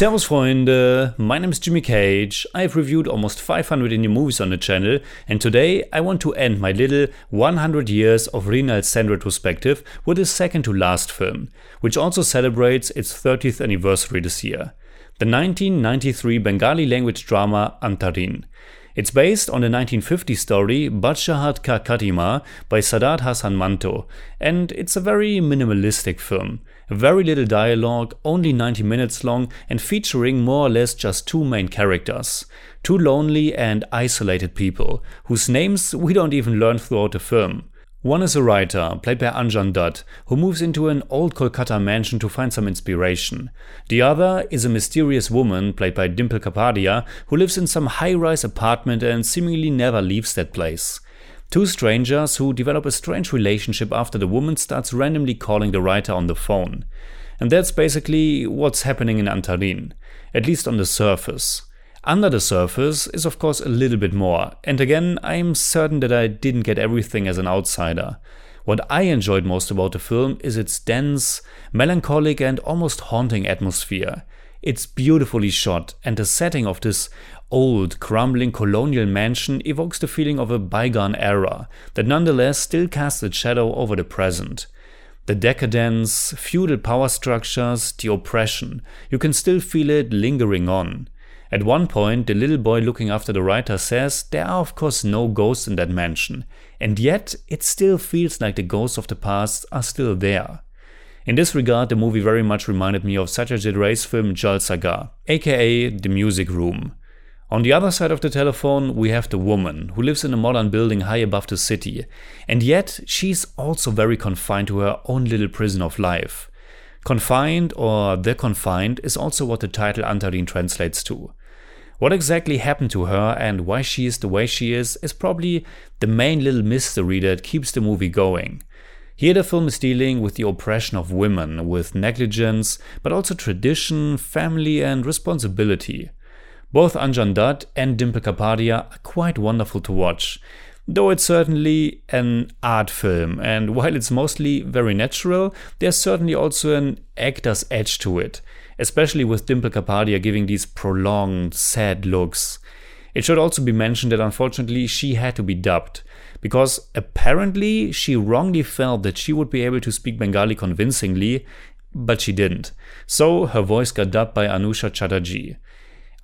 Servus Freunde, my name is Jimmy Cage. I've reviewed almost 500 indie movies on the channel and today I want to end my little 100 years of Mrinal Sen retrospective with a second to last film, which also celebrates its 30th anniversary this year. The 1993 Bengali language drama Antareen. It's based on the 1950 story Badshahat Ka Khatima by Saadat Hasan Manto, and it's a very minimalistic film. Very little dialogue, only 90 minutes long, and featuring more or less just two main characters. Two lonely and isolated people, whose names we don't even learn throughout the film. One is a writer, played by Anjan Dutt, who moves into an old Kolkata mansion to find some inspiration. The other is a mysterious woman, played by Dimple Kapadia, who lives in some high rise apartment and seemingly never leaves that place. Two strangers who develop a strange relationship after the woman starts randomly calling the writer on the phone. And that's basically what's happening in Antareen, at least on the surface. Under the surface is of course a little bit more, and again, I'm certain that I didn't get everything as an outsider. What I enjoyed most about the film is its dense, melancholic, and almost haunting atmosphere. It's beautifully shot, and the setting of this old, crumbling colonial mansion evokes the feeling of a bygone era that nonetheless still casts its shadow over the present. The decadence, feudal power structures, the oppression, you can still feel it lingering on. At one point, the little boy looking after the writer says there are, of course, no ghosts in that mansion, and yet it still feels like the ghosts of the past are still there. In this regard, the movie very much reminded me of Satyajit Ray's film Jalsaghar, aka The Music Room. On the other side of the telephone, we have the woman who lives in a modern building high above the city, and yet she's also very confined to her own little prison of life. Confined or the confined is also what the title Antareen translates to. What exactly happened to her and why she is the way she is is probably the main little mystery that keeps the movie going. Here, the film is dealing with the oppression of women, with negligence, but also tradition, family, and responsibility. Both Anjan Dutt and Dimple Kapadia are quite wonderful to watch, though it's certainly an art film, and while it's mostly very natural, there's certainly also an actor's edge to it especially with Dimple Kapadia giving these prolonged, sad looks. It should also be mentioned that unfortunately she had to be dubbed, because apparently she wrongly felt that she would be able to speak Bengali convincingly, but she didn't. So her voice got dubbed by Anusha Chatterjee.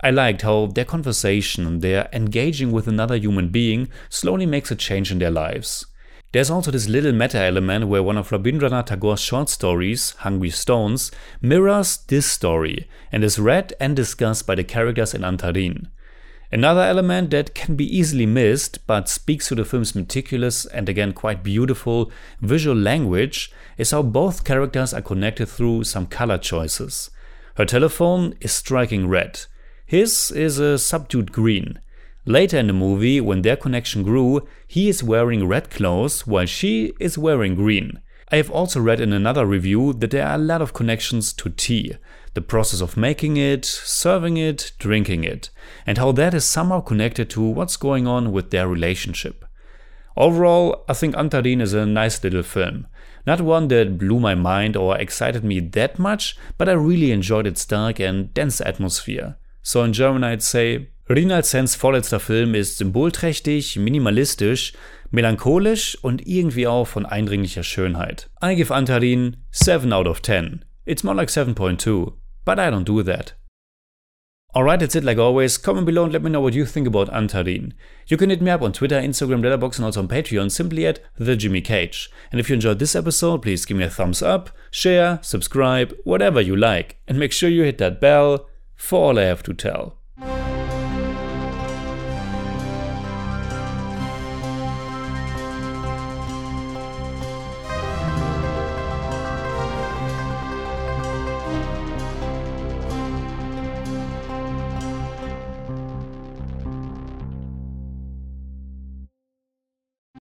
I liked how their conversation, their engaging with another human being, slowly makes a change in their lives. There's also this little meta element where one of Rabindranath Tagore's short stories, Hungry Stones, mirrors this story and is read and discussed by the characters in Antareen. Another element that can be easily missed but speaks to the film's meticulous and again quite beautiful visual language is how both characters are connected through some color choices. Her telephone is striking red, his is a subdued green, Later in the movie, when their connection grew, he is wearing red clothes while she is wearing green. I have also read in another review that there are a lot of connections to tea, the process of making it, serving it, drinking it, and how that is somehow connected to what's going on with their relationship. Overall, I think Antareen is a nice little film. Not one that blew my mind or excited me that much, but I really enjoyed its dark and dense atmosphere. So in German I'd say Mrinal Sens vorletzter Film ist symbolträchtig, minimalistisch, melancholisch und irgendwie auch von eindringlicher Schönheit. I give Antareen 7 out of 10. It's more like 7.2, but I don't do that. Alright, that's it like always. Comment below and let me know what you think about Antareen. You can hit me up on Twitter, Instagram, Letterboxd and also on Patreon simply at The Jimmy Cage. And if you enjoyed this episode, please give me a thumbs up, share, subscribe, whatever you like. And make sure you hit that bell for all I have to tell.